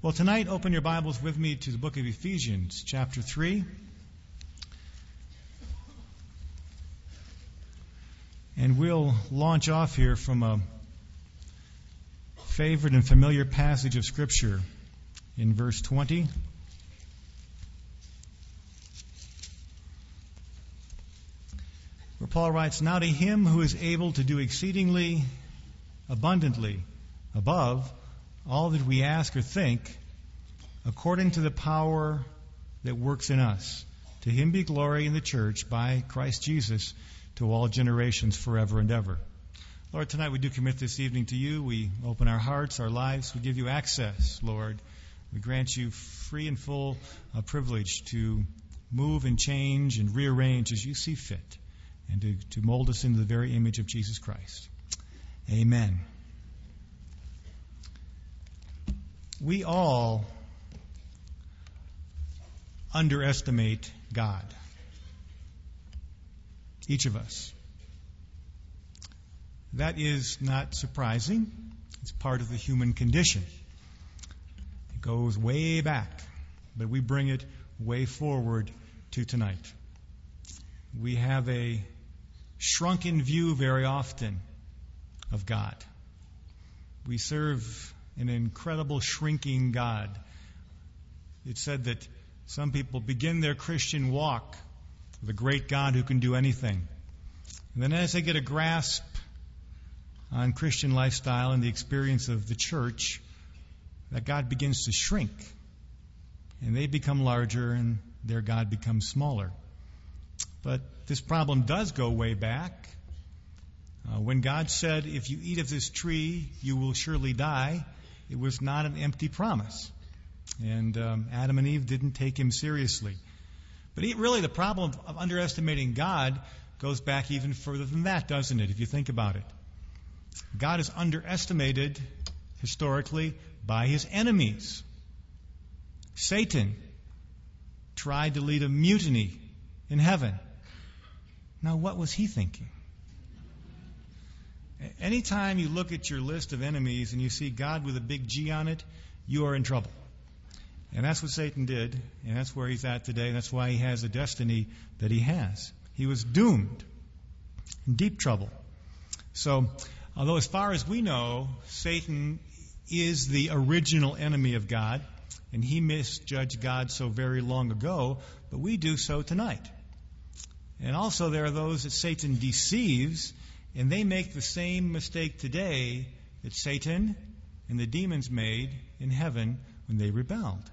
Well, tonight, open your Bibles with me to the book of Ephesians, chapter 3. And we'll launch off here from a favorite and familiar passage of Scripture in verse 20. Where Paul writes, Now to him who is able to do exceedingly abundantly above all that we ask or think according to the power that works in us. To him be glory in the church by Christ Jesus to all generations forever and ever. Lord, tonight we do commit this evening to you. We open our hearts, our lives. We give you access, Lord. We grant you free and full uh, privilege to move and change and rearrange as you see fit and to, to mold us into the very image of Jesus Christ. Amen. We all underestimate God. Each of us. That is not surprising. It's part of the human condition. It goes way back, but we bring it way forward to tonight. We have a shrunken view very often of God. We serve an incredible shrinking God. It said that some people begin their Christian walk with a great God who can do anything. And then as they get a grasp on Christian lifestyle and the experience of the church, that God begins to shrink. And they become larger and their God becomes smaller. But this problem does go way back. Uh, when God said, If you eat of this tree, you will surely die, it was not an empty promise. And um, Adam and Eve didn't take him seriously. But he, really, the problem of, of underestimating God goes back even further than that, doesn't it, if you think about it? God is underestimated historically by his enemies. Satan tried to lead a mutiny in heaven. Now, what was he thinking? Anytime you look at your list of enemies and you see God with a big G on it, you are in trouble. And that's what Satan did, and that's where he's at today. That's why he has the destiny that he has. He was doomed, in deep trouble. So, although as far as we know, Satan is the original enemy of God, and he misjudged God so very long ago, but we do so tonight. And also, there are those that Satan deceives and they make the same mistake today that Satan and the demons made in heaven when they rebelled.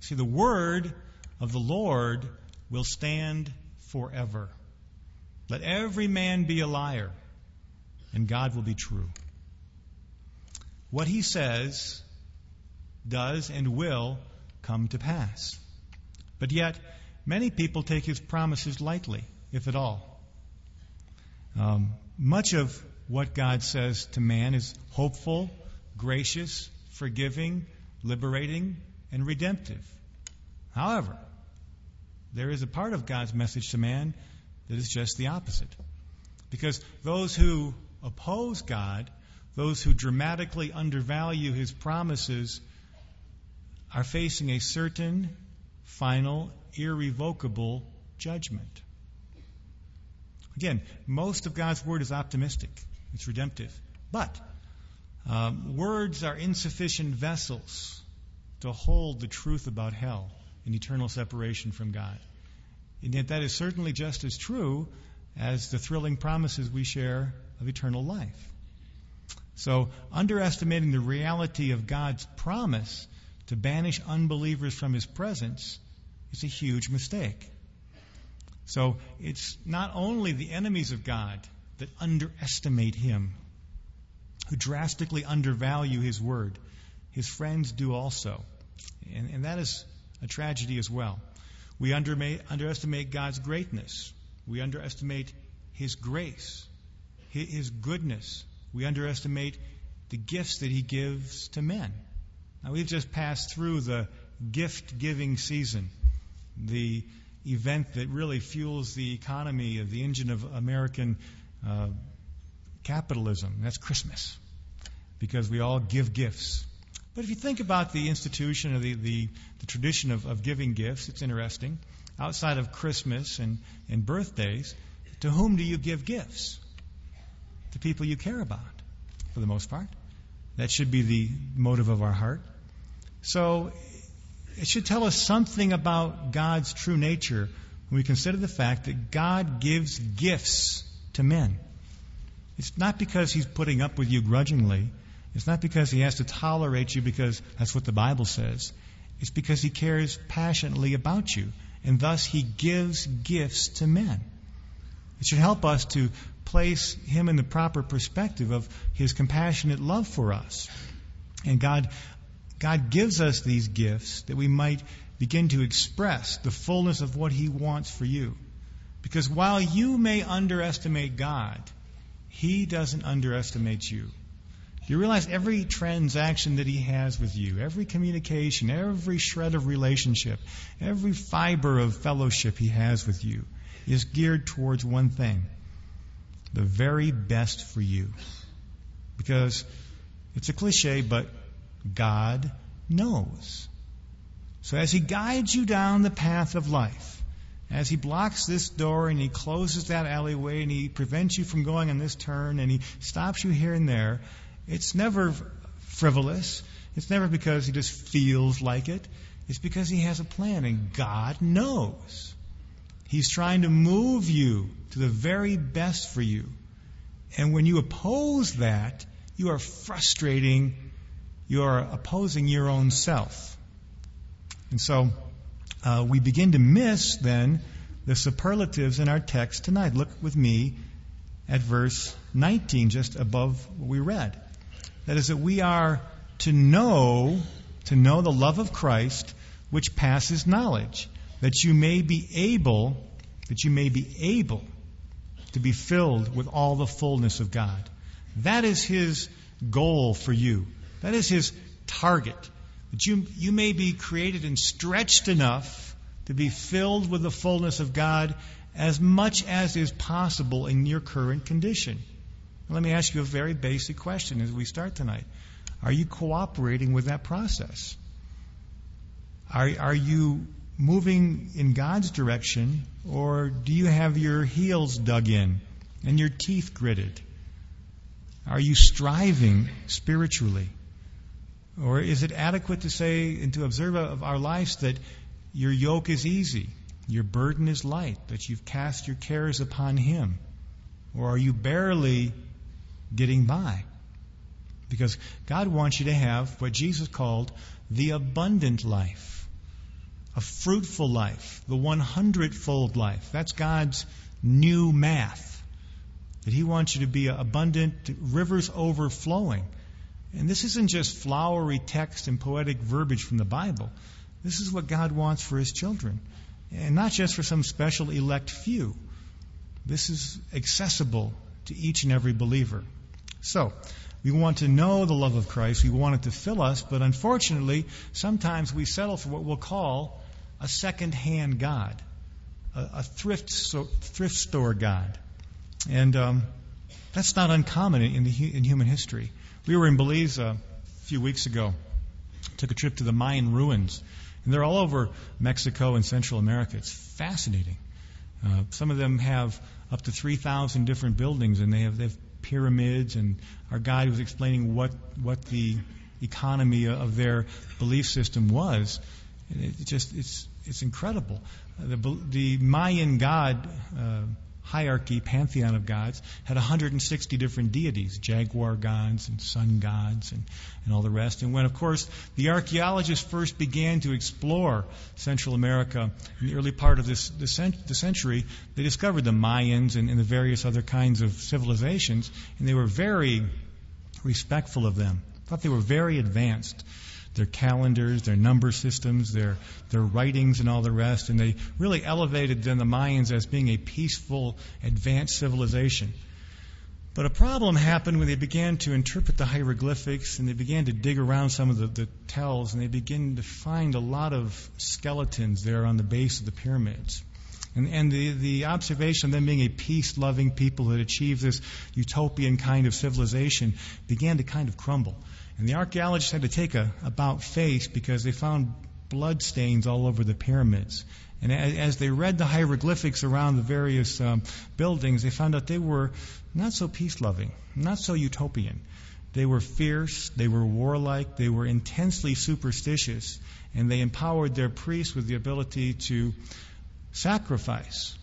See, the word of the Lord will stand forever. Let every man be a liar, and God will be true. What he says does and will come to pass. But yet, many people take his promises lightly, if at all. Um, much of what God says to man is hopeful, gracious, forgiving, liberating, and redemptive. However, there is a part of God's message to man that is just the opposite. Because those who oppose God, those who dramatically undervalue his promises, are facing a certain, final, irrevocable judgment. Again, most of God's Word is optimistic, it's redemptive. But um, words are insufficient vessels to hold the truth about hell and eternal separation from God. And yet, that is certainly just as true as the thrilling promises we share of eternal life. So, underestimating the reality of God's promise to banish unbelievers from His presence is a huge mistake. So it's not only the enemies of God that underestimate him, who drastically undervalue his word. His friends do also. And, and that is a tragedy as well. We underestimate God's greatness. We underestimate his grace, his goodness. We underestimate the gifts that he gives to men. Now, we've just passed through the gift giving season. The event that really fuels the economy of the engine of American uh, capitalism. That's Christmas, because we all give gifts. But if you think about the institution or the, the, the tradition of, of giving gifts, it's interesting. Outside of Christmas and, and birthdays, to whom do you give gifts? To people you care about, for the most part. That should be the motive of our heart. So it should tell us something about God's true nature when we consider the fact that God gives gifts to men. It's not because He's putting up with you grudgingly. It's not because He has to tolerate you because that's what the Bible says. It's because He cares passionately about you. And thus He gives gifts to men. It should help us to place Him in the proper perspective of His compassionate love for us. And God, God gives us these gifts that we might begin to express the fullness of what He wants for you. Because while you may underestimate God, He doesn't underestimate you. You realize every transaction that He has with you, every communication, every shred of relationship, every fiber of fellowship He has with you is geared towards one thing the very best for you. Because it's a cliche, but God knows. So as He guides you down the path of life, as He blocks this door and He closes that alleyway and He prevents you from going on this turn and He stops you here and there, it's never frivolous. It's never because He just feels like it. It's because He has a plan and God knows. He's trying to move you to the very best for you. And when you oppose that, you are frustrating, you are opposing your own self. And so uh, we begin to miss then the superlatives in our text tonight. Look with me at verse 19, just above what we read. That is, that we are to know, to know the love of Christ, which passes knowledge, that you may be able, that you may be able to be filled with all the fullness of God. That is His goal for you. That is His target. That you, you may be created and stretched enough to be filled with the fullness of God as much as is possible in your current condition. Let me ask you a very basic question as we start tonight. Are you cooperating with that process? Are, are you moving in God's direction, or do you have your heels dug in and your teeth gritted? Are you striving spiritually? Or is it adequate to say and to observe of our lives that your yoke is easy, your burden is light, that you've cast your cares upon Him? Or are you barely getting by? Because God wants you to have what Jesus called the abundant life, a fruitful life, the 100 fold life. That's God's new math. That He wants you to be abundant, rivers overflowing. And this isn't just flowery text and poetic verbiage from the Bible. This is what God wants for His children. And not just for some special elect few. This is accessible to each and every believer. So, we want to know the love of Christ. We want it to fill us, but unfortunately, sometimes we settle for what we'll call a second-hand God, a, a thrift, so, thrift store God. And um, that's not uncommon in, the, in human history. We were in Belize a few weeks ago. Took a trip to the Mayan ruins, and they're all over Mexico and Central America. It's fascinating. Uh, some of them have up to 3,000 different buildings, and they have, they have pyramids. And our guide was explaining what what the economy of their belief system was. It just it's it's incredible. Uh, the, the Mayan god. Uh, hierarchy, pantheon of gods, had 160 different deities, jaguar gods and sun gods and, and all the rest. And when, of course, the archaeologists first began to explore Central America in the early part of this, this century, they discovered the Mayans and, and the various other kinds of civilizations, and they were very respectful of them, thought they were very advanced their calendars, their number systems, their, their writings, and all the rest. And they really elevated then the Mayans as being a peaceful, advanced civilization. But a problem happened when they began to interpret the hieroglyphics and they began to dig around some of the, the tells and they began to find a lot of skeletons there on the base of the pyramids. And, and the, the observation of them being a peace loving people had achieved this utopian kind of civilization began to kind of crumble. And the archaeologists had to take a about face because they found blood stains all over the pyramids. And as they read the hieroglyphics around the various um, buildings, they found out they were not so peace loving, not so utopian. They were fierce, they were warlike, they were intensely superstitious, and they empowered their priests with the ability to sacrifice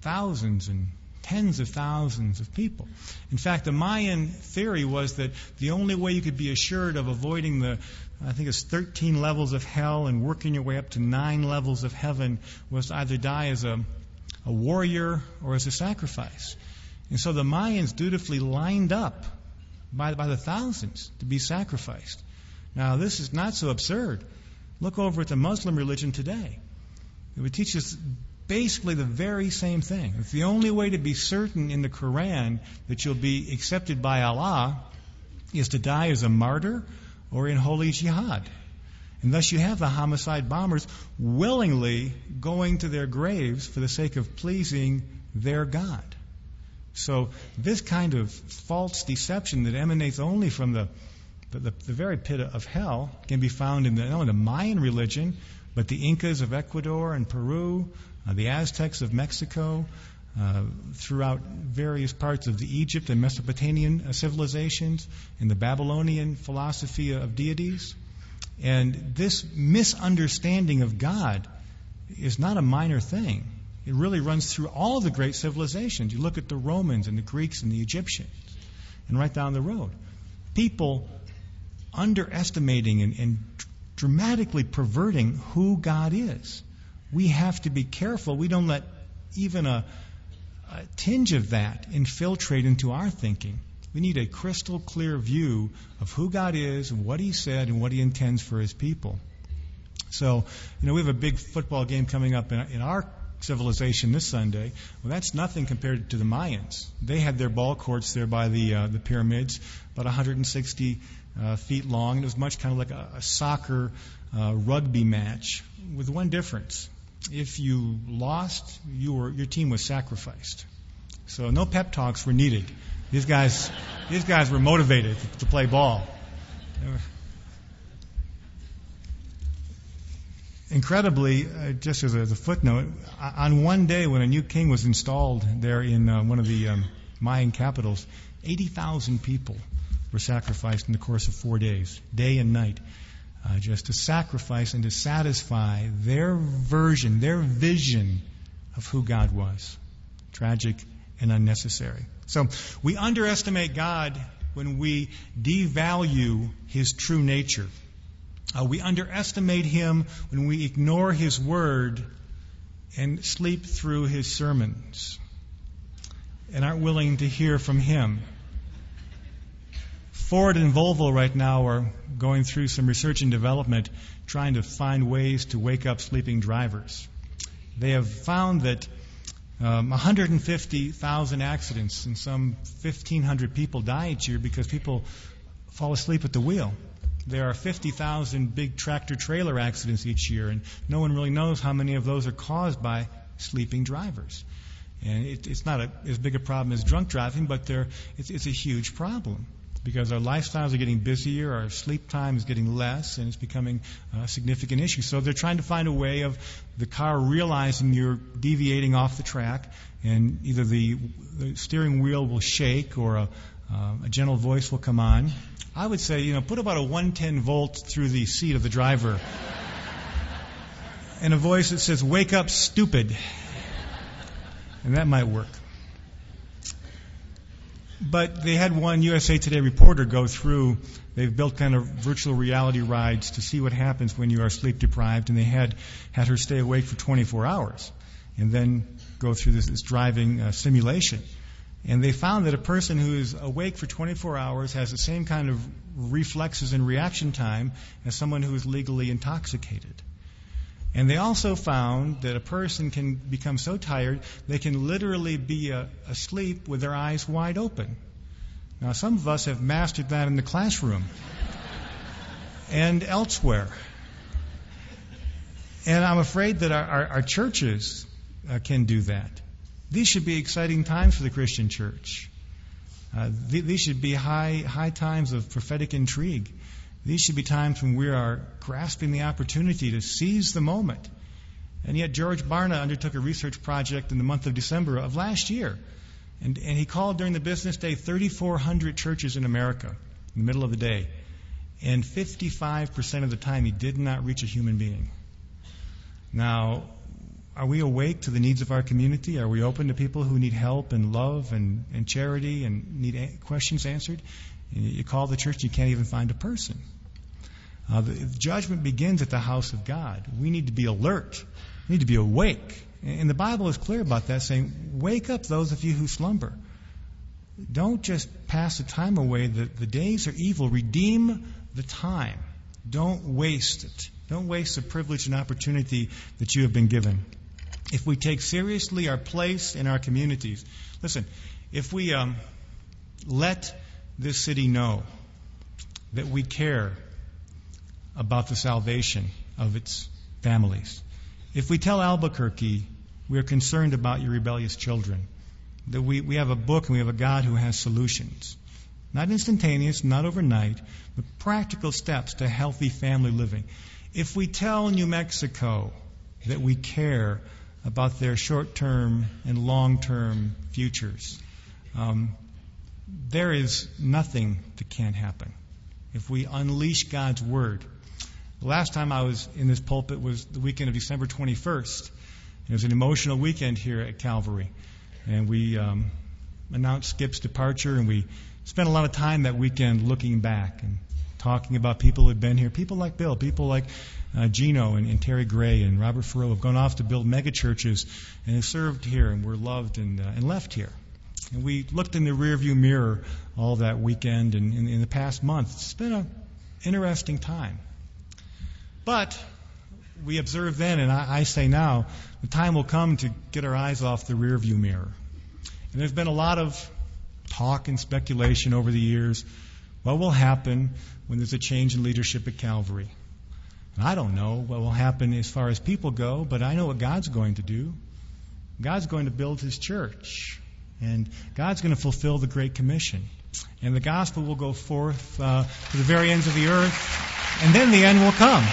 thousands and tens of thousands of people. In fact, the Mayan theory was that the only way you could be assured of avoiding the, I think it's 13 levels of hell and working your way up to nine levels of heaven was to either die as a, a warrior or as a sacrifice. And so the Mayans dutifully lined up by, by the thousands to be sacrificed. Now, this is not so absurd. Look over at the Muslim religion today. It would teach us basically the very same thing. It's the only way to be certain in the Quran that you'll be accepted by Allah is to die as a martyr or in holy jihad. And thus you have the homicide bombers willingly going to their graves for the sake of pleasing their God. So this kind of false deception that emanates only from the, the, the very pit of hell can be found in the, only the Mayan religion, but the Incas of Ecuador and Peru, uh, the Aztecs of Mexico, uh, throughout various parts of the Egypt and Mesopotamian uh, civilizations, in the Babylonian philosophy of deities. And this misunderstanding of God is not a minor thing. It really runs through all of the great civilizations. You look at the Romans and the Greeks and the Egyptians, and right down the road. People underestimating and, and dramatically perverting who God is. We have to be careful. We don't let even a, a tinge of that infiltrate into our thinking. We need a crystal clear view of who God is what He said and what He intends for His people. So, you know, we have a big football game coming up in, in our civilization this Sunday. Well, that's nothing compared to the Mayans. They had their ball courts there by the uh, the pyramids, about 160 uh, feet long. and It was much kind of like a, a soccer uh, rugby match, with one difference: if you lost, you were your team was sacrificed. So no pep talks were needed. These guys, these guys were motivated to, to play ball. incredibly, uh, just as a, as a, footnote, on one day when a new king was installed there in uh, one of the um, Mayan capitals, 80,000 people were sacrificed in the course of four days, day and night, uh, just to sacrifice and to satisfy their version, their vision of who God was. Tragic and unnecessary. So we underestimate God when we devalue his true nature. Uh, we underestimate him when we ignore his word and sleep through his sermons and aren't willing to hear from him. Ford and Volvo right now are going through some research and development trying to find ways to wake up sleeping drivers. They have found that um, 150,000 accidents and some 1,500 people die each year because people fall asleep at the wheel there are 50,000 big tractor trailer accidents each year, and no one really knows how many of those are caused by sleeping drivers. And it, it's not a, as big a problem as drunk driving, but it's, it's a huge problem because our lifestyles are getting busier, our sleep time is getting less, and it's becoming a significant issue. So they're trying to find a way of the car realizing you're deviating off the track, and either the, the steering wheel will shake or a, uh, a gentle voice will come on, I would say, you know, put about a 110 volt through the seat of the driver. and a voice that says, Wake up, stupid. And that might work. But they had one USA Today reporter go through, they've built kind of virtual reality rides to see what happens when you are sleep deprived, and they had, had her stay awake for 24 hours and then go through this, this driving uh, simulation. And they found that a person who is awake for 24 hours has the same kind of reflexes and reaction time as someone who is legally intoxicated. And they also found that a person can become so tired they can literally be uh, asleep with their eyes wide open. Now, some of us have mastered that in the classroom and elsewhere. And I'm afraid that our, our, our churches uh, can do that. These should be exciting times for the Christian church. Uh, th- these should be high, high times of prophetic intrigue. These should be times when we are grasping the opportunity to seize the moment. And yet, George Barna undertook a research project in the month of December of last year. And, and he called during the business day 3,400 churches in America in the middle of the day. And 55% of the time, he did not reach a human being. Now, are we awake to the needs of our community? Are we open to people who need help and love and, and charity and need a- questions answered? You call the church, you can't even find a person. Uh, the, judgment begins at the house of God. We need to be alert. We need to be awake. And the Bible is clear about that, saying, Wake up, those of you who slumber. Don't just pass the time away. The, the days are evil. Redeem the time. Don't waste it. Don't waste the privilege and opportunity that you have been given. If we take seriously our place in our communities, listen, if we um, let this city know that we care about the salvation of its families. If we tell Albuquerque we are concerned about your rebellious children, that we, we have a book and we have a God who has solutions. Not instantaneous, not overnight, but practical steps to healthy family living. If we tell New Mexico that we care about their short term and long term futures, um, there is nothing that can't happen. If we unleash God's Word, the last time I was in this pulpit was the weekend of December 21st. It was an emotional weekend here at Calvary. And we um, announced Skip's departure, and we spent a lot of time that weekend looking back and talking about people who had been here. People like Bill, people like uh, Gino and, and, Terry Gray and Robert Farrell have gone off to build megachurches and have served here and were loved and, uh, and left here. And we looked in the rearview mirror all that weekend and in, in the past month. It's been an interesting time. But we observed then, and I, I say now, the time will come to get our eyes off the rearview mirror. And there's been a lot of talk and speculation over the years. What will happen when there's a change in leadership at Calvary? And I don't know what will happen as far as people go, but I know what God's going to do. God's going to build his church, and God's going to fulfill the Great Commission. And the gospel will go forth uh, to the very ends of the earth, and then the end will come.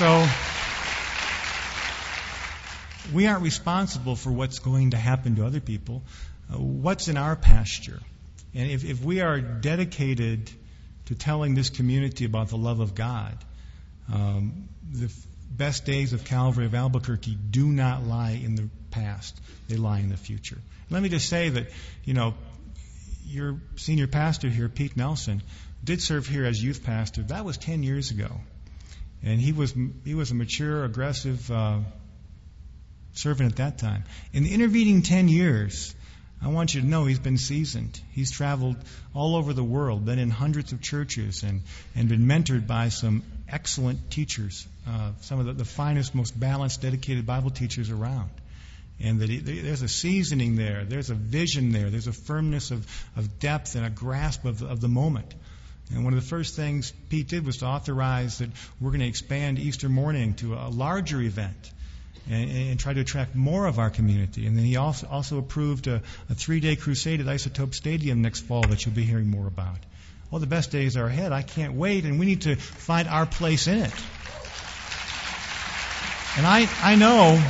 So, we aren't responsible for what's going to happen to other people. Uh, what's in our pasture? And if, if we are dedicated to telling this community about the love of God, um, the f- best days of Calvary of Albuquerque do not lie in the past, they lie in the future. Let me just say that, you know, your senior pastor here, Pete Nelson, did serve here as youth pastor. That was 10 years ago and he was he was a mature, aggressive uh, servant at that time. In the intervening ten years, I want you to know he's been seasoned. He's traveled all over the world, been in hundreds of churches, and and been mentored by some excellent teachers, uh, some of the, the finest, most balanced, dedicated Bible teachers around and that he, there's a seasoning there, there's a vision there, there's a firmness of, of depth and a grasp of, of the moment. And one of the first things Pete did was to authorize that we're going to expand Easter morning to a larger event and, and try to attract more of our community. And then he also, also approved a, a three day crusade at Isotope Stadium next fall that you'll be hearing more about. Well, the best days are ahead. I can't wait, and we need to find our place in it. And I, I know,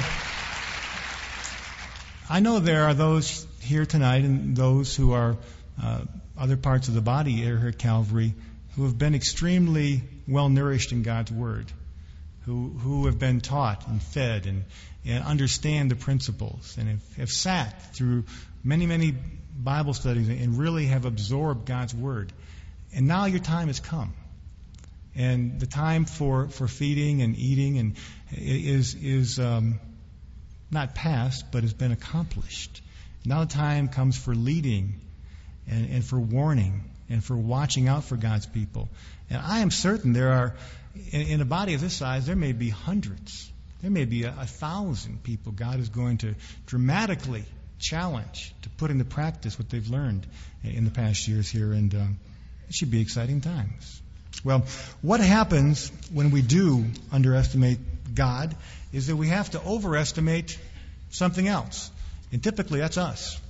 I know there are those here tonight and those who are uh, other parts of the body here at Calvary who have been extremely well nourished in God's Word, who, who have been taught and fed and, and understand the principles and have, have sat through many, many Bible studies and really have absorbed God's Word. And now your time has come. And the time for, for feeding and eating and is, is um, not past, but has been accomplished. Now the time comes for leading and, and for warning and for watching out for God's people. And I am certain there are, in, in a body of this size, there may be hundreds, there may be a, a thousand people God is going to dramatically challenge to put into practice what they've learned in the past years here, and um, it should be exciting times. Well, what happens when we do underestimate God is that we have to overestimate something else. And typically that's us.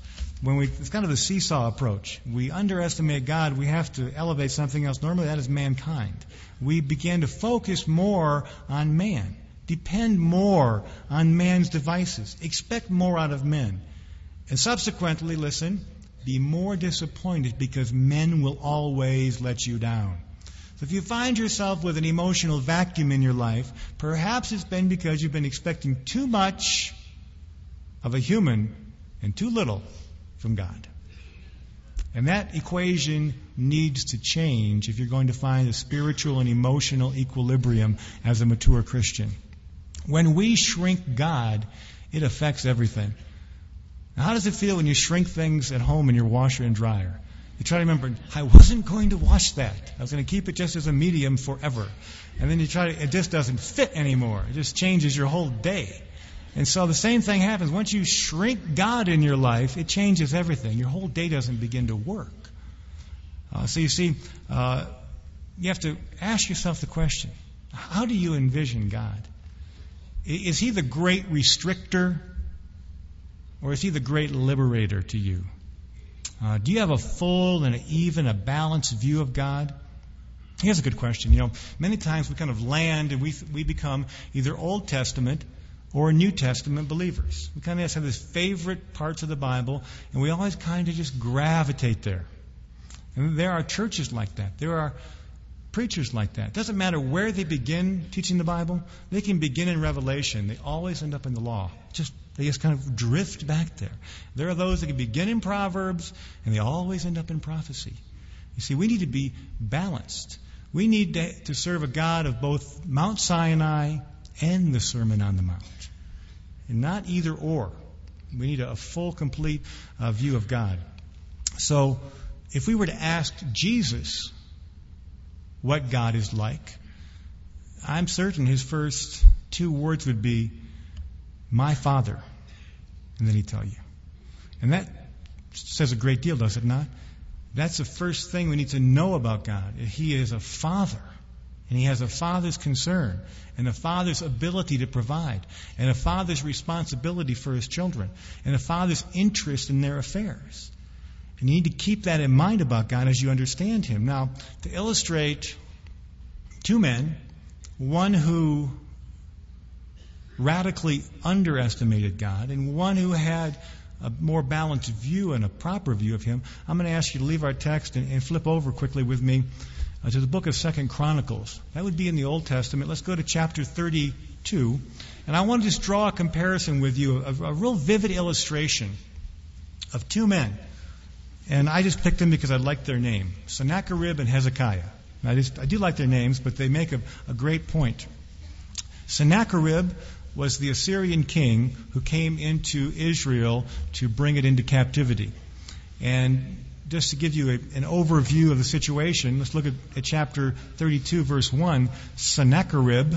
When we, it's kind of a seesaw approach. We underestimate God, we have to elevate something else. Normally that is mankind. We begin to focus more on man, depend more on man's devices, expect more out of men. And subsequently, listen, be more disappointed because men will always let you down. So if you find yourself with an emotional vacuum in your life, perhaps it's been because you've been expecting too much of a human and too little from God. And that equation needs to change if you're going to find a spiritual and emotional equilibrium as a mature Christian. When we shrink God, it affects everything. Now, how does it feel when you shrink things at home in your washer and dryer? You try to remember, I wasn't going to wash that. I was going to keep it just as a medium forever. And then you try to, it just doesn't fit anymore. It just changes your whole day. And so the same thing happens. Once you shrink God in your life, it changes everything. Your whole day doesn't begin to work. Uh, so you see, uh, you have to ask yourself the question how do you envision God? Is he the great restrictor or is he the great liberator to you? Uh, do you have a full and even a balanced view of God? Here's a good question. You know, many times we kind of land and we we become either Old Testament or New Testament believers. We kind of have this favorite parts of the Bible, and we always kind of just gravitate there. And there are churches like that. There are preachers like that. It doesn't matter where they begin teaching the Bible. They can begin in Revelation. They always end up in the law. Just they just kind of drift back there. There are those that can begin in Proverbs, and they always end up in prophecy. You see, we need to be balanced. We need to, to serve a God of both Mount Sinai and the Sermon on the Mount, and not either or. We need a, full, complete uh, view of God. So, if we were to ask Jesus what God is like, I'm certain his first two words would be, My Father. And then he'd tell you. And that says a great deal, does it not? That's the first thing we need to know about God. He is a Father. And he has a father's concern and a father's ability to provide and a father's responsibility for his children and a father's interest in their affairs. And you need to keep that in mind about God as you understand him. Now, to illustrate two men, one who radically underestimated God and one who had a more balanced view and a proper view of him, I'm going to ask you to leave our text and, and flip over quickly with me uh, to the book of Second Chronicles. That would be in the Old Testament. Let's go to chapter 32. And I want to just draw a comparison with you, a, a real vivid illustration of two men. And I just picked them because I liked their name Sennacherib and Hezekiah. I, just, I do like their names, but they make a, a great point. Sennacherib was the Assyrian king who came into Israel to bring it into captivity. And just to give you a, an overview of the situation, let's look at, at chapter 32, verse 1. Sennacherib,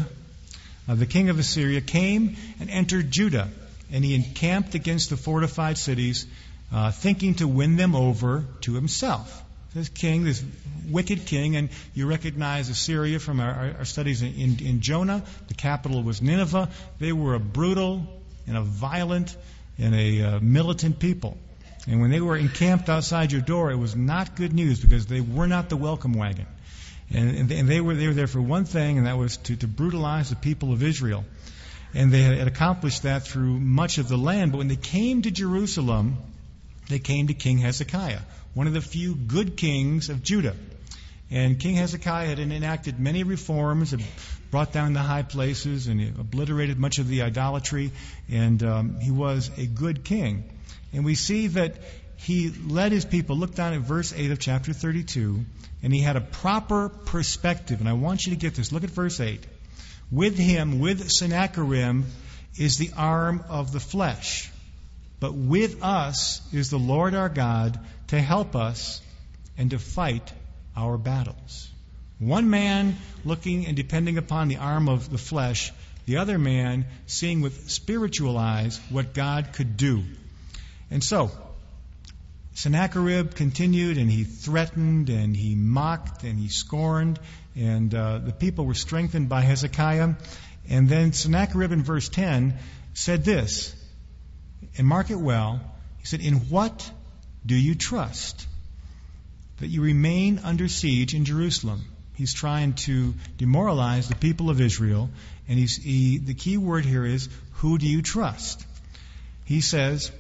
uh, the king of Assyria, came and entered Judah, and he encamped against the fortified cities, uh, thinking to win them over to himself. This king, this wicked king, and you recognize Assyria from our, our studies in, in, in Jonah. The capital was Nineveh. They were a brutal and a violent and a uh, militant people. And when they were encamped outside your door, it was not good news because they were not the welcome wagon. And, and they, were, they were there for one thing, and that was to, to brutalize the people of Israel. And they had accomplished that through much of the land. But when they came to Jerusalem, they came to King Hezekiah, one of the few good kings of Judah. And King Hezekiah had enacted many reforms, had brought down the high places, and obliterated much of the idolatry. And um, he was a good king. And we see that he led his people. Look down at verse 8 of chapter 32. And he had a proper perspective. And I want you to get this. Look at verse 8. With him, with Sennacherib, is the arm of the flesh. But with us is the Lord our God to help us and to fight our battles. One man looking and depending upon the arm of the flesh, the other man seeing with spiritual eyes what God could do. And so, Sennacherib continued and he threatened and he mocked and he scorned, and uh, the people were strengthened by Hezekiah. And then Sennacherib in verse 10 said this, and mark it well. He said, In what do you trust that you remain under siege in Jerusalem? He's trying to demoralize the people of Israel, and he's, he, the key word here is, who do you trust? He says,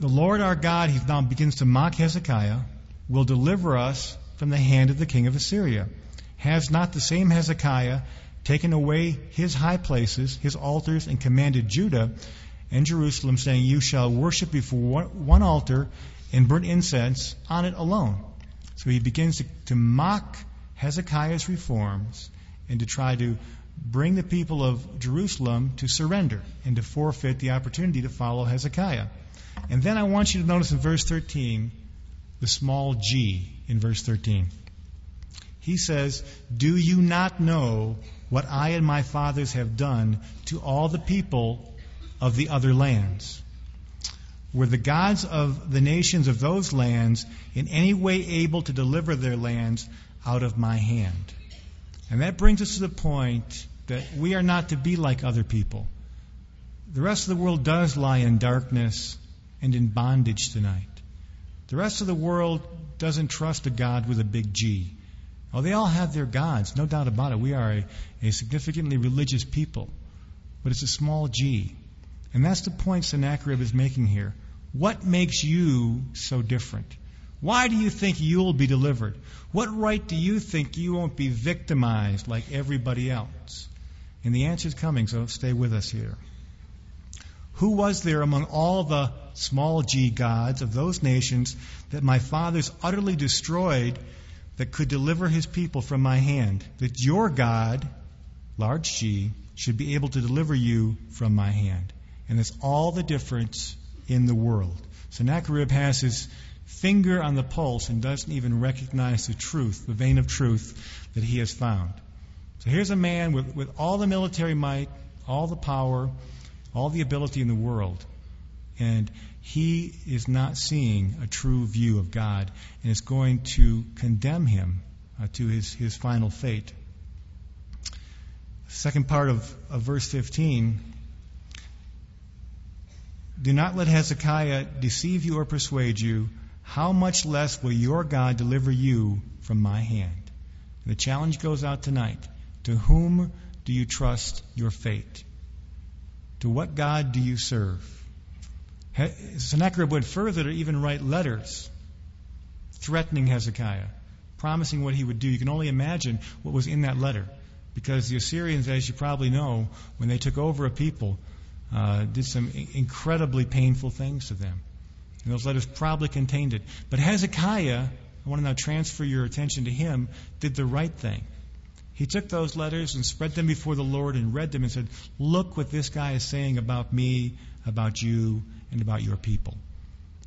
the Lord our God, he now begins to mock Hezekiah, will deliver us from the hand of the king of Assyria. Has not the same Hezekiah taken away his high places, his altars, and commanded Judah and Jerusalem, saying, You shall worship before one altar and burn incense on it alone? So he begins to, to mock Hezekiah's reforms and to try to bring the people of Jerusalem to surrender and to forfeit the opportunity to follow Hezekiah. And then I want you to notice in verse 13 the small g in verse 13. He says, Do you not know what I and my fathers have done to all the people of the other lands? Were the gods of the nations of those lands in any way able to deliver their lands out of my hand? And that brings us to the point that we are not to be like other people. The rest of the world does lie in darkness and in bondage tonight. The rest of the world doesn't trust a God with a big G. Oh, they all have their gods, no doubt about it. We are a, a significantly religious people, but it's a small G. And that's the point Sennacherib is making here. What makes you so different? Why do you think you'll be delivered? What right do you think you won't be victimized like everybody else? And the answer is coming, so stay with us here. Who was there among all the small g gods of those nations that my fathers utterly destroyed that could deliver his people from my hand? That your God, large G, should be able to deliver you from my hand. And that's all the difference in the world. Sennacherib has his finger on the pulse and doesn't even recognize the truth, the vein of truth that he has found. So here's a man with, with all the military might, all the power, all the ability in the world, and he is not seeing a true view of God, and is going to condemn him uh, to his, his final fate. Second part of, of verse 15 Do not let Hezekiah deceive you or persuade you. How much less will your God deliver you from my hand? The challenge goes out tonight. To whom do you trust your fate? To what God do you serve? Sennacherib went further to even write letters threatening Hezekiah, promising what he would do. You can only imagine what was in that letter. Because the Assyrians, as you probably know, when they took over a people, uh, did some incredibly painful things to them. And those letters probably contained it. But Hezekiah, I want to now transfer your attention to him, did the right thing. He took those letters and spread them before the Lord and read them and said, Look what this guy is saying about me, about you, and about your people.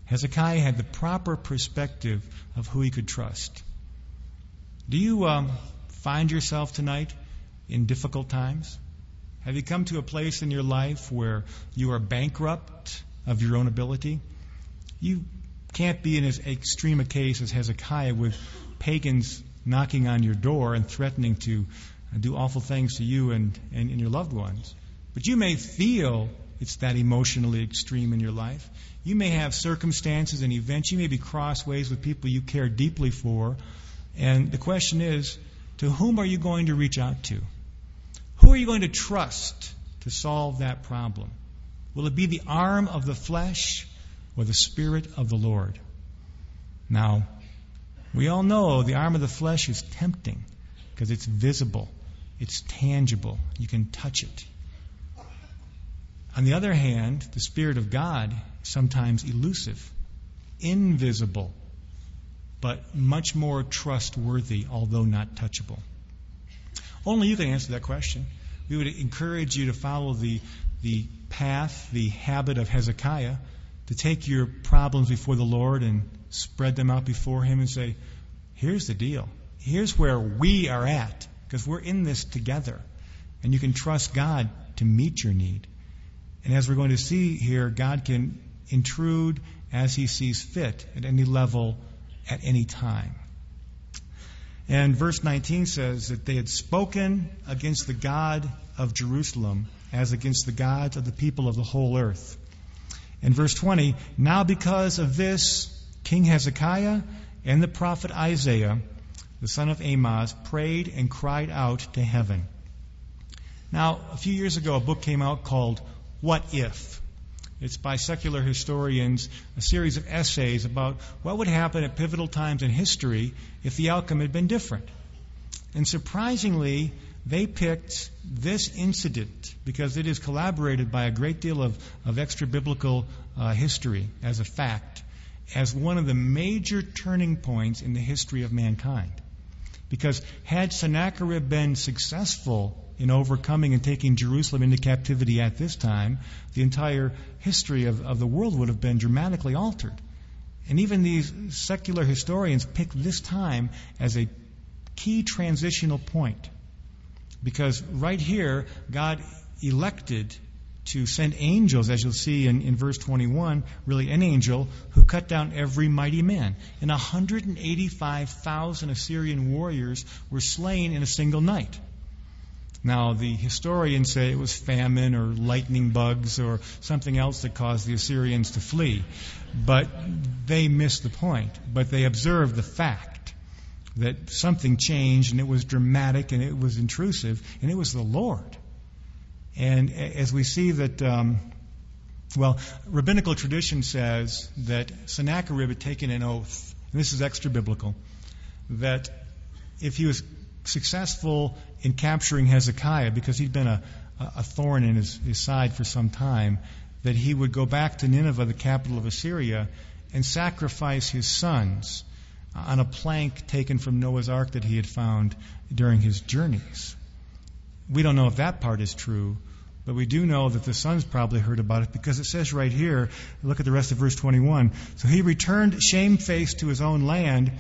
Hezekiah had the proper perspective of who he could trust. Do you um, find yourself tonight in difficult times? Have you come to a place in your life where you are bankrupt of your own ability? You can't be in as extreme a case as Hezekiah with pagans knocking on your door and threatening to do awful things to you and, and, and your loved ones. But you may feel it's that emotionally extreme in your life. You may have circumstances and events. You may be crossways with people you care deeply for. And the question is, to whom are you going to reach out to? Who are you going to trust to solve that problem? Will it be the arm of the flesh or the Spirit of the Lord? Now, we all know the arm of the flesh is tempting because it's visible, it's tangible, you can touch it. On the other hand, the Spirit of God is sometimes elusive, invisible, but much more trustworthy, although not touchable. Only you can answer that question. We would encourage you to follow the, the path, the habit of Hezekiah, to take your problems before the Lord and spread them out before Him and say, here's the deal. Here's where we are at, because we're in this together. And you can trust God to meet your need. And as we're going to see here, God can intrude as He sees fit at any level, at any time. And verse 19 says that they had spoken against the God of Jerusalem as against the gods of the people of the whole earth. And verse 20, now because of this, King Hezekiah and the prophet Isaiah, the son of Amoz, prayed and cried out to heaven. Now, a few years ago, a book came out called What If? It's by secular historians, a series of essays about what would happen at pivotal times in history if the outcome had been different. And surprisingly, they picked this incident because it is collaborated by a great deal of, of extra biblical uh, history as a fact as one of the major turning points in the history of mankind. Because had Sennacherib been successful in overcoming and taking Jerusalem into captivity at this time, the entire history of, of the world would have been dramatically altered. And even these secular historians pick this time as a key transitional point. Because right here, God elected to send angels, as you'll see in, in verse 21, really an angel who cut down every mighty man. And 185,000 Assyrian warriors were slain in a single night. Now, the historians say it was famine or lightning bugs or something else that caused the Assyrians to flee. But they missed the point. But they observed the fact that something changed and it was dramatic and it was intrusive and it was the Lord. And as we see that, um, well, rabbinical tradition says that Sennacherib had taken an oath, and this is extra biblical, that if he was successful in capturing Hezekiah, because he'd been a, a thorn in his, his side for some time, that he would go back to Nineveh, the capital of Assyria, and sacrifice his sons on a plank taken from Noah's ark that he had found during his journeys. We don't know if that part is true, but we do know that the sons probably heard about it because it says right here, look at the rest of verse 21. So he returned shamefaced to his own land,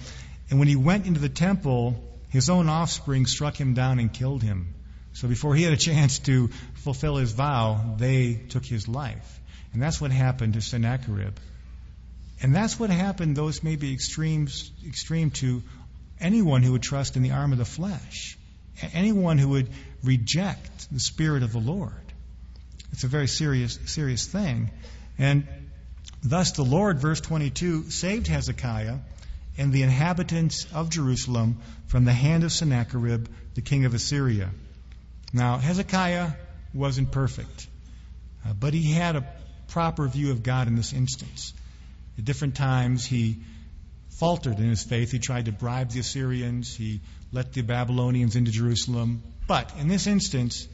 and when he went into the temple, his own offspring struck him down and killed him. So before he had a chance to fulfill his vow, they took his life. And that's what happened to Sennacherib. And that's what happened, those may be extremes, extreme to anyone who would trust in the arm of the flesh anyone who would reject the Spirit of the Lord. It's a very serious, serious thing. And thus the Lord, verse 22, saved Hezekiah and the inhabitants of Jerusalem from the hand of Sennacherib, the king of Assyria. Now, Hezekiah wasn't perfect, uh, but he had a proper view of God in this instance. At different times, he faltered in his faith. He tried to bribe the Assyrians. He let the Babylonians into Jerusalem. But in this instance,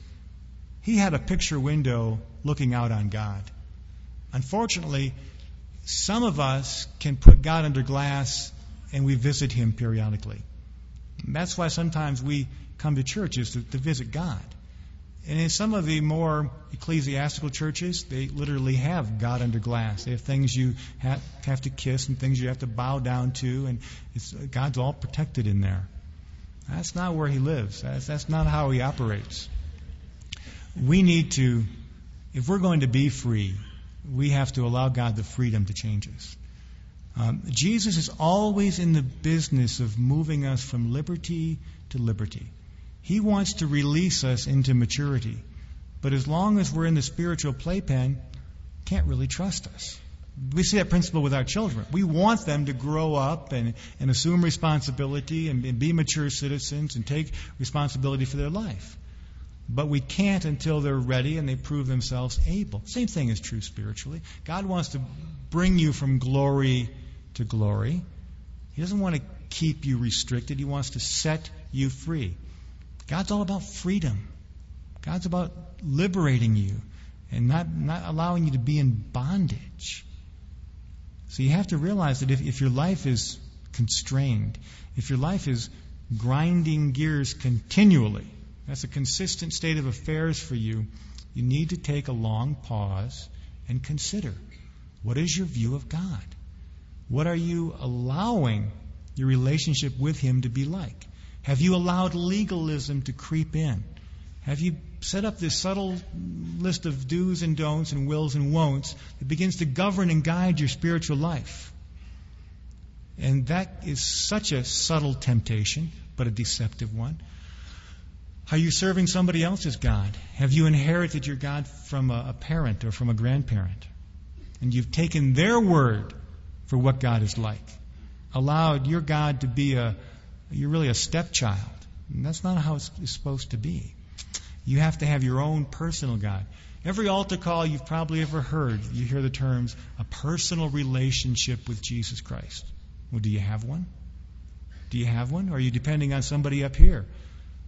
he had a picture window looking out on God. Unfortunately, some of us can put God under glass and we visit him periodically. That's why sometimes we come to churches to, to visit God. And in some of the more ecclesiastical churches, they literally have God under glass. They have things you have, have to kiss and things you have to bow down to, and God's all protected in there. That's not where He lives. That's, that's not how He operates. We need to, if we're going to be free, we have to allow God the freedom to change us. Um, Jesus is always in the business of moving us from liberty to liberty. He wants to release us into maturity. But as long as we're in the spiritual playpen, can't really trust us. We see that principle with our children. We want them to grow up and, and assume responsibility and, and be mature citizens and take responsibility for their life. But we can't until they're ready and they prove themselves able. Same thing is true spiritually. God wants to bring you from glory to glory. He doesn't want to keep you restricted, He wants to set you free. God's all about freedom. God's about liberating you and not, not allowing you to be in bondage. So you have to realize that if, if your life is constrained, if your life is grinding gears continually, that's a consistent state of affairs for you, you need to take a long pause and consider what is your view of God? What are you allowing your relationship with Him to be like? Have you allowed legalism to creep in? Have you set up this subtle list of do's and don'ts and wills and won'ts that begins to govern and guide your spiritual life? And that is such a subtle temptation, but a deceptive one. Are you serving somebody else's God? Have you inherited your God from a, a parent or from a grandparent? And you've taken their word for what God is like. Allowed your God to be a, you're really a stepchild. And that's not how it's supposed to be. You have to have your own personal God. Every altar call you've probably ever heard, you hear the terms a personal relationship with Jesus Christ. Well, do you have one? Do you have one? Or are you depending on somebody up here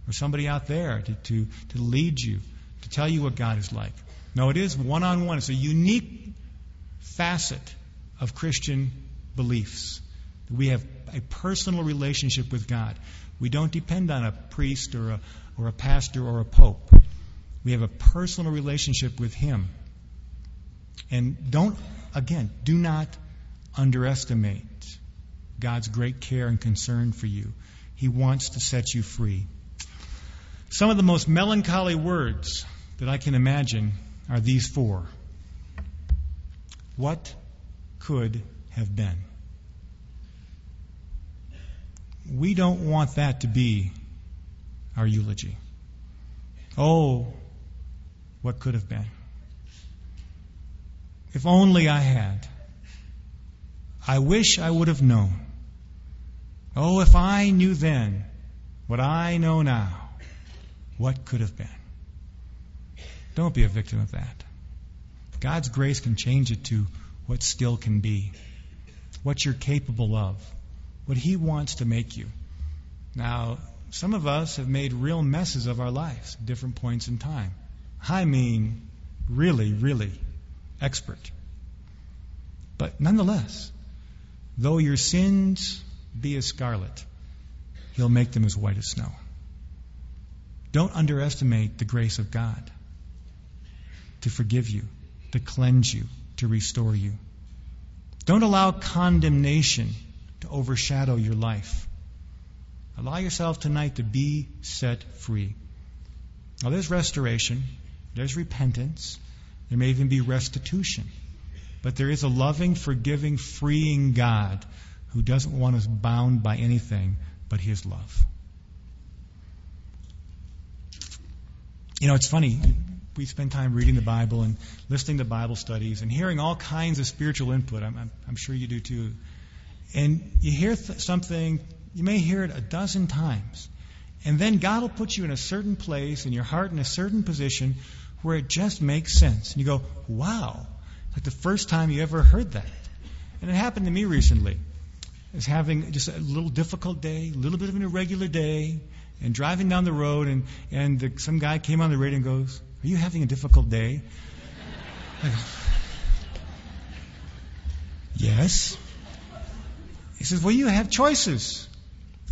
or somebody out there to, to, to lead you, to tell you what God is like? No, it is one on one. It's a unique facet of Christian beliefs. We have a personal relationship with God. We don't depend on a priest or a, or a pastor or a pope. We have a personal relationship with Him. And don't, again, do not underestimate God's great care and concern for you. He wants to set you free. Some of the most melancholy words that I can imagine are these four What could have been? We don't want that to be our eulogy. Oh, what could have been. If only I had. I wish I would have known. Oh, if I knew then what I know now, what could have been. Don't be a victim of that. God's grace can change it to what still can be, what you're capable of, what He wants to make you. Now, some of us have made real messes of our lives at different points in time. I mean, really, really expert. But nonetheless, though your sins be as scarlet, he'll make them as white as snow. Don't underestimate the grace of God to forgive you, to cleanse you, to restore you. Don't allow condemnation to overshadow your life. Allow yourself tonight to be set free. Now, there's restoration, there's repentance, there may even be restitution. But there is a loving, forgiving, freeing God who doesn't want us bound by anything but His love. You know, it's funny. We spend time reading the Bible and listening to Bible studies and hearing all kinds of spiritual input. I'm, I'm, I'm sure you do too. And you hear th- something, you may hear it a dozen times. And then God will put you in a certain place, in your heart in a certain position, where it just makes sense. And you go, wow, like the first time you ever heard that. And it happened to me recently. I was having just a little difficult day, a little bit of an irregular day, and driving down the road, and, and the, some guy came on the radio and goes, Are you having a difficult day? I go, Yes. He says, Well, you have choices.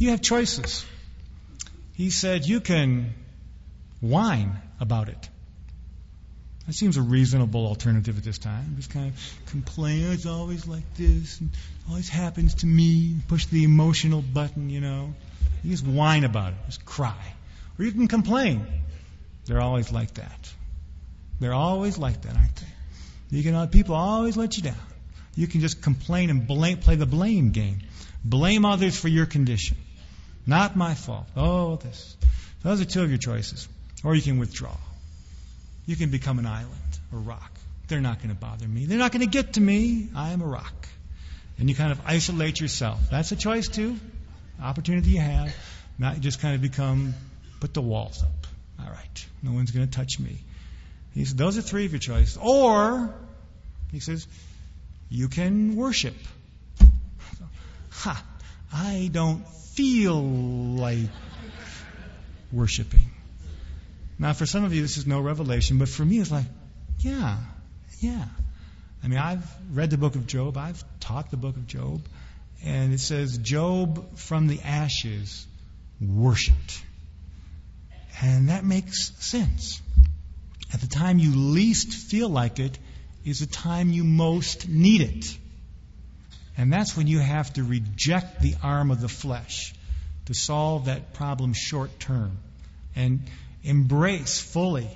You have choices. He said, You can whine about it. That seems a reasonable alternative at this time. Just kind of complain, it's always like this, and always happens to me. Push the emotional button, you know. You just whine about it, just cry. Or you can complain. They're always like that. They're always like that, aren't they? You can, uh, people always let you down. You can just complain and blame, play the blame game. Blame others for your condition. Not my fault. Oh, this. Those are two of your choices. Or you can withdraw. You can become an island, a rock. They're not going to bother me. They're not going to get to me. I am a rock. And you kind of isolate yourself. That's a choice too. Opportunity you have. Not just kind of become, put the walls up. All right. No one's going to touch me. He says, those are three of your choices. Or, he says, you can worship. Ha! I don't feel like worshiping. Now, for some of you, this is no revelation, but for me, it's like, yeah, yeah. I mean, I've read the book of Job, I've taught the book of Job, and it says, Job from the ashes worshiped. And that makes sense. At the time you least feel like it is the time you most need it. And that's when you have to reject the arm of the flesh to solve that problem short term. And embrace fully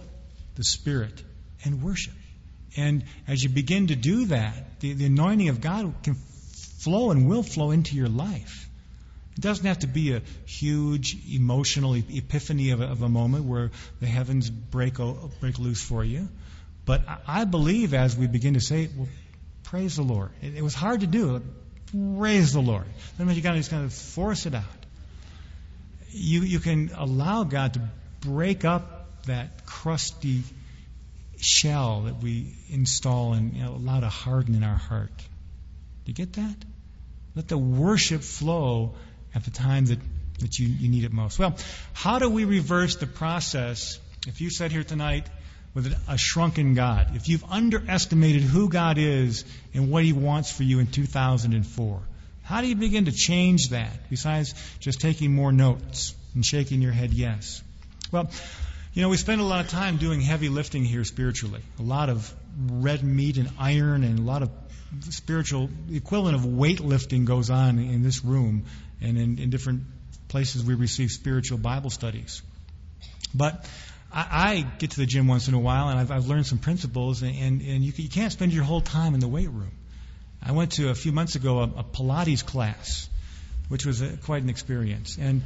the Spirit and worship. And as you begin to do that, the, the anointing of God can flow and will flow into your life. It doesn't have to be a huge emotional epiphany of a, of a moment where the heavens break, break loose for you. But I believe as we begin to say, well, praise the Lord. It, it was hard to do. Praise the Lord. Sometimes you got to just kind of force it out. You you can allow God to break up that crusty shell that we install and you know, allow to harden in our heart. Do you get that? Let the worship flow at the time that, that you, you need it most. Well, how do we reverse the process if you sat here tonight with a shrunken God, if you've underestimated who God is and what He wants for you in 2004, how do you begin to change that besides just taking more notes and shaking your head yes? Well, you know, we spend a lot of time doing heavy lifting here spiritually. A lot of red meat and iron and a lot of spiritual equivalent of weightlifting goes on in this room and in, in different places we receive spiritual Bible studies. But I, I get to the gym once in a while, and I've, I've learned some principles, and, and, and you, you can't spend your whole time in the weight room. I went to a few months ago a, a Pilates class, which was a, quite an experience, and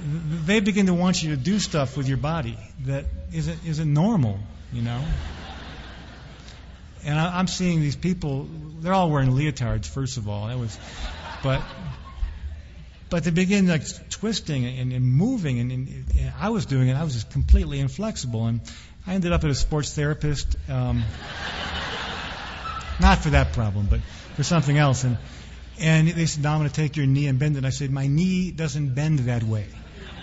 they begin to want you to do stuff with your body that isn't isn't normal, you know. And I, I'm seeing these people; they're all wearing leotards. First of all, that was, but but they begin like twisting and, and moving, and, and, and, I was doing it. I was just completely inflexible, and I ended up at a sports therapist. Um, not for that problem, but for something else. And and they said, "Now I'm going to take your knee and bend it." I said, "My knee doesn't bend that way."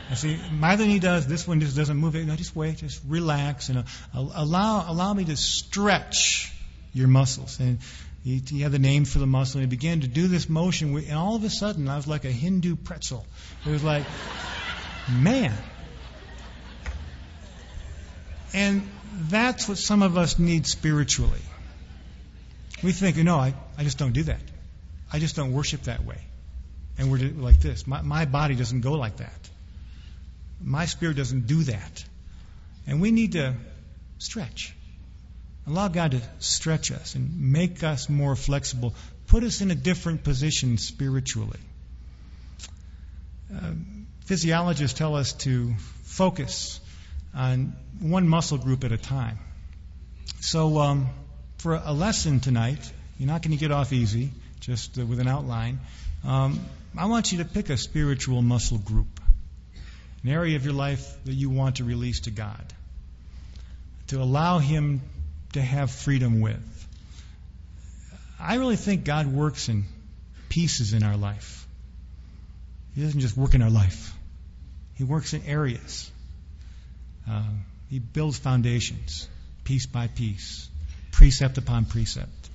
I said, "My other knee does. This one just doesn't move." No, just wait, just relax, and uh, allow allow me to stretch your muscles. And he, he had the name for the muscle, and he began to do this motion, and all of a sudden, I was like a Hindu pretzel. It was like, man. And that's what some of us need spiritually. We think, no, I, I just don't do that. I just don't worship that way. And we're like this. My, my body doesn't go like that. My spirit doesn't do that. And we need to stretch. Allow God to stretch us and make us more flexible, put us in a different position spiritually. Uh, physiologists tell us to focus on one muscle group at a time. So, um, for a lesson tonight, you're not going to get off easy, just uh, with an outline. Um, I want you to pick a spiritual muscle group, an area of your life that you want to release to God, to allow Him to have freedom with. I really think God works in pieces in our life. He doesn't just work in our life, He works in areas. Uh, he builds foundations, piece by piece, precept upon precept.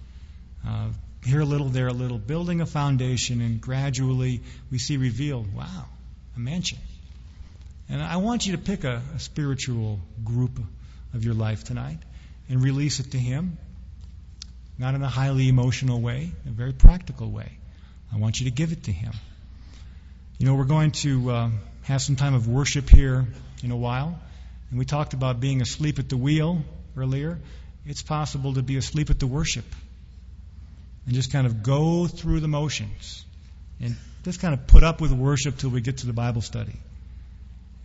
Uh, here a little, there a little, building a foundation, and gradually we see revealed wow, a mansion. And I want you to pick a, a spiritual group of your life tonight and release it to Him. Not in a highly emotional way, a very practical way. I want you to give it to Him. You know, we're going to uh, have some time of worship here in a while. And we talked about being asleep at the wheel earlier. It's possible to be asleep at the worship and just kind of go through the motions and just kind of put up with worship till we get to the Bible study.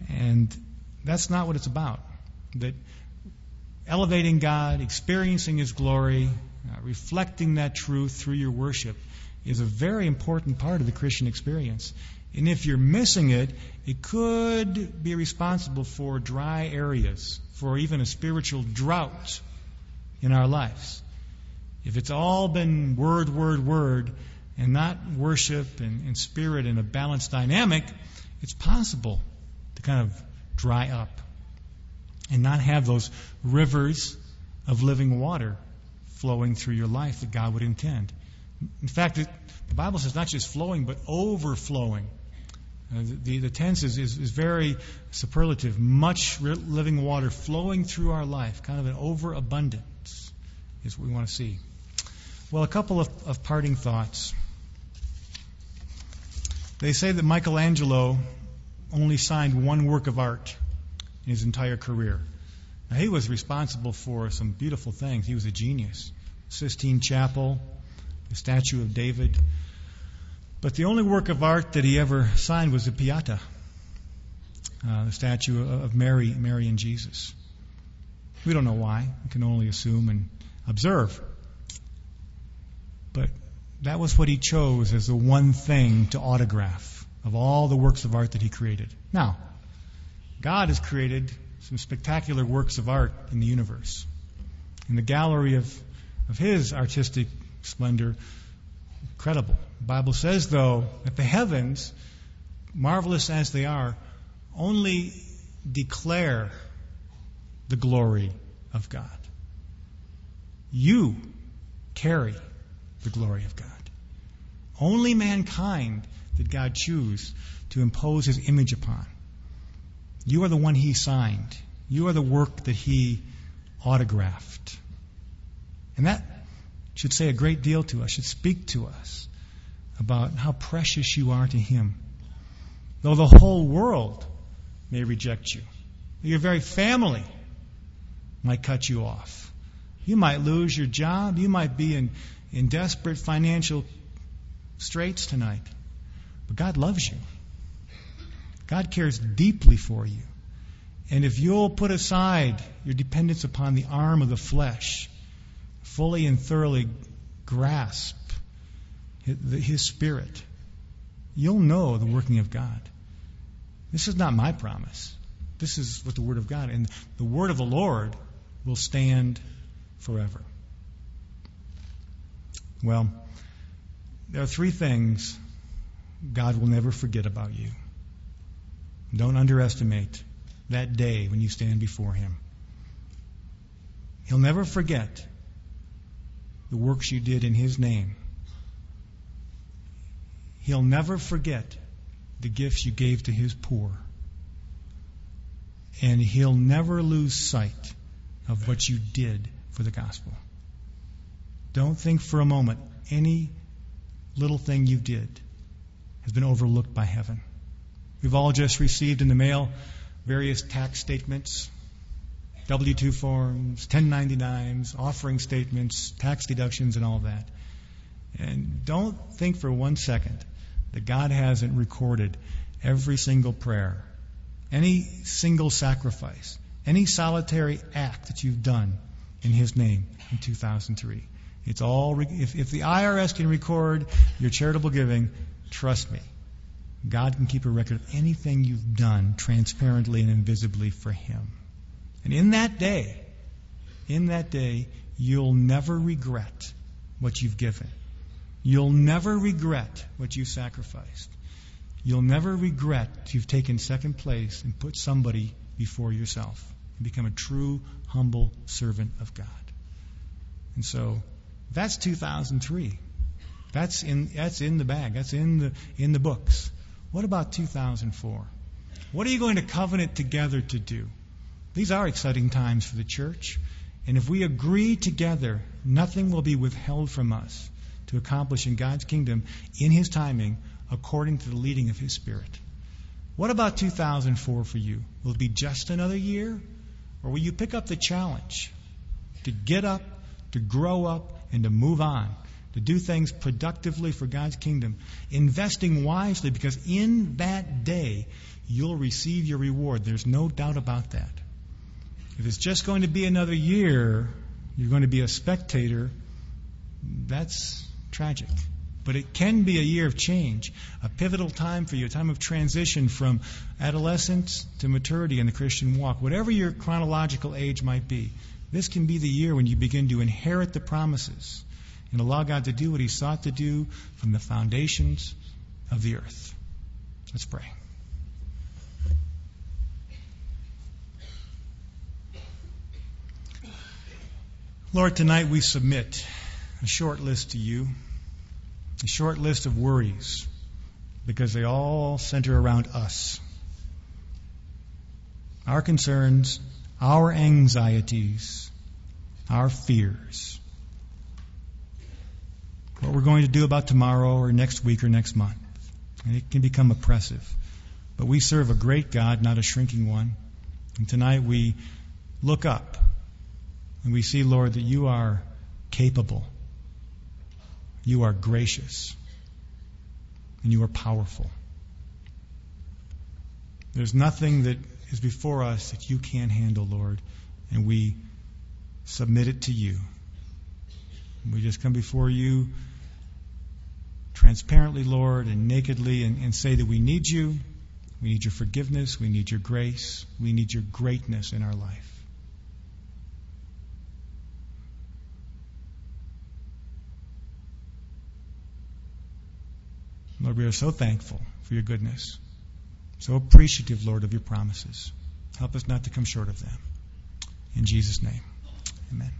And that's not what it's about. That elevating God, experiencing His glory, uh, reflecting that truth through your worship is a very important part of the Christian experience. And if you're missing it, it could be responsible for dry areas, for even a spiritual drought in our lives. If it's all been word, word, word, and not worship and, and spirit in a balanced dynamic, it's possible to kind of dry up and not have those rivers of living water flowing through your life that God would intend. In fact, it, the Bible says not just flowing, but overflowing. Uh, the, the tense is, is, is very superlative. Much living water flowing through our life, kind of an overabundance, is what we want to see. Well, a couple of, of parting thoughts. They say that Michelangelo only signed one work of art in his entire career. Now, he was responsible for some beautiful things. He was a genius. Sistine Chapel, the statue of David. But the only work of art that he ever signed was the Pietà, uh, the statue of Mary, Mary and Jesus. We don't know why. We can only assume and observe. But that was what he chose as the one thing to autograph of all the works of art that he created. Now, God has created some spectacular works of art in the universe. In the gallery of, of his artistic splendor, incredible. The Bible says, though, that the heavens, marvelous as they are, only declare the glory of God. You carry the glory of God. Only mankind did God choose to impose his image upon. You are the one he signed. You are the work that he autographed. And that should say a great deal to us, should speak to us about how precious you are to him. Though the whole world may reject you, your very family might cut you off. You might lose your job. You might be in, in desperate financial straits tonight. But God loves you. God cares deeply for you. And if you'll put aside your dependence upon the arm of the flesh, fully and thoroughly grasp His Spirit, you'll know the working of God. This is not my promise. This is what the Word of God, and the Word of the Lord will stand forever. Well, there are three things God will never forget about you. Don't underestimate that day when you stand before Him. He'll never forget the works you did in His name. He'll never forget the gifts you gave to His poor. And He'll never lose sight of what you did for the gospel. Don't think for a moment any little thing you did has been overlooked by heaven. We've all just received in the mail various tax statements, W 2 forms, 1099s, offering statements, tax deductions, and all that. And don't think for one second that God hasn't recorded every single prayer, any single sacrifice, any solitary act that you've done in His name in 2003. It's all, if, if the IRS can record your charitable giving, trust me, God can keep a record of anything you've done transparently and invisibly for Him. And in that day, in that day, you'll never regret what you've given. You'll never regret what you sacrificed. You'll never regret you've taken second place and put somebody before yourself and become a true, humble servant of God. And so that's 2003. That's in, that's in the bag. That's in the, in the books. What about 2004? What are you going to covenant together to do? These are exciting times for the church. And if we agree together, nothing will be withheld from us to accomplish in God's kingdom in His timing according to the leading of His Spirit. What about 2004 for you? Will it be just another year? Or will you pick up the challenge to get up, to grow up, and to move on? To do things productively for God's kingdom, investing wisely, because in that day you'll receive your reward. There's no doubt about that. If it's just going to be another year, you're going to be a spectator, that's tragic. But it can be a year of change, a pivotal time for you, a time of transition from adolescence to maturity in the Christian walk. Whatever your chronological age might be, this can be the year when you begin to inherit the promises and allow God to do what He sought to do from the foundations of the earth. Let's pray. Lord, tonight we submit a short list to you, a short list of worries, because they all center around us. Our concerns, our anxieties, our fears what we're going to do about tomorrow or next week or next month. And it can become oppressive. But we serve a great God, not a shrinking one. And tonight we look up and we see, Lord, that you are capable, you are gracious, and you are powerful. There's nothing that is before us that you can't handle, Lord, and we submit it to you. We just come before you transparently, Lord, and nakedly, and, and say that we need you. We need your forgiveness. We need your grace. We need your greatness in our life. Lord, we are so thankful for your goodness. So appreciative, Lord, of your promises. Help us not to come short of them. In Jesus' name, amen.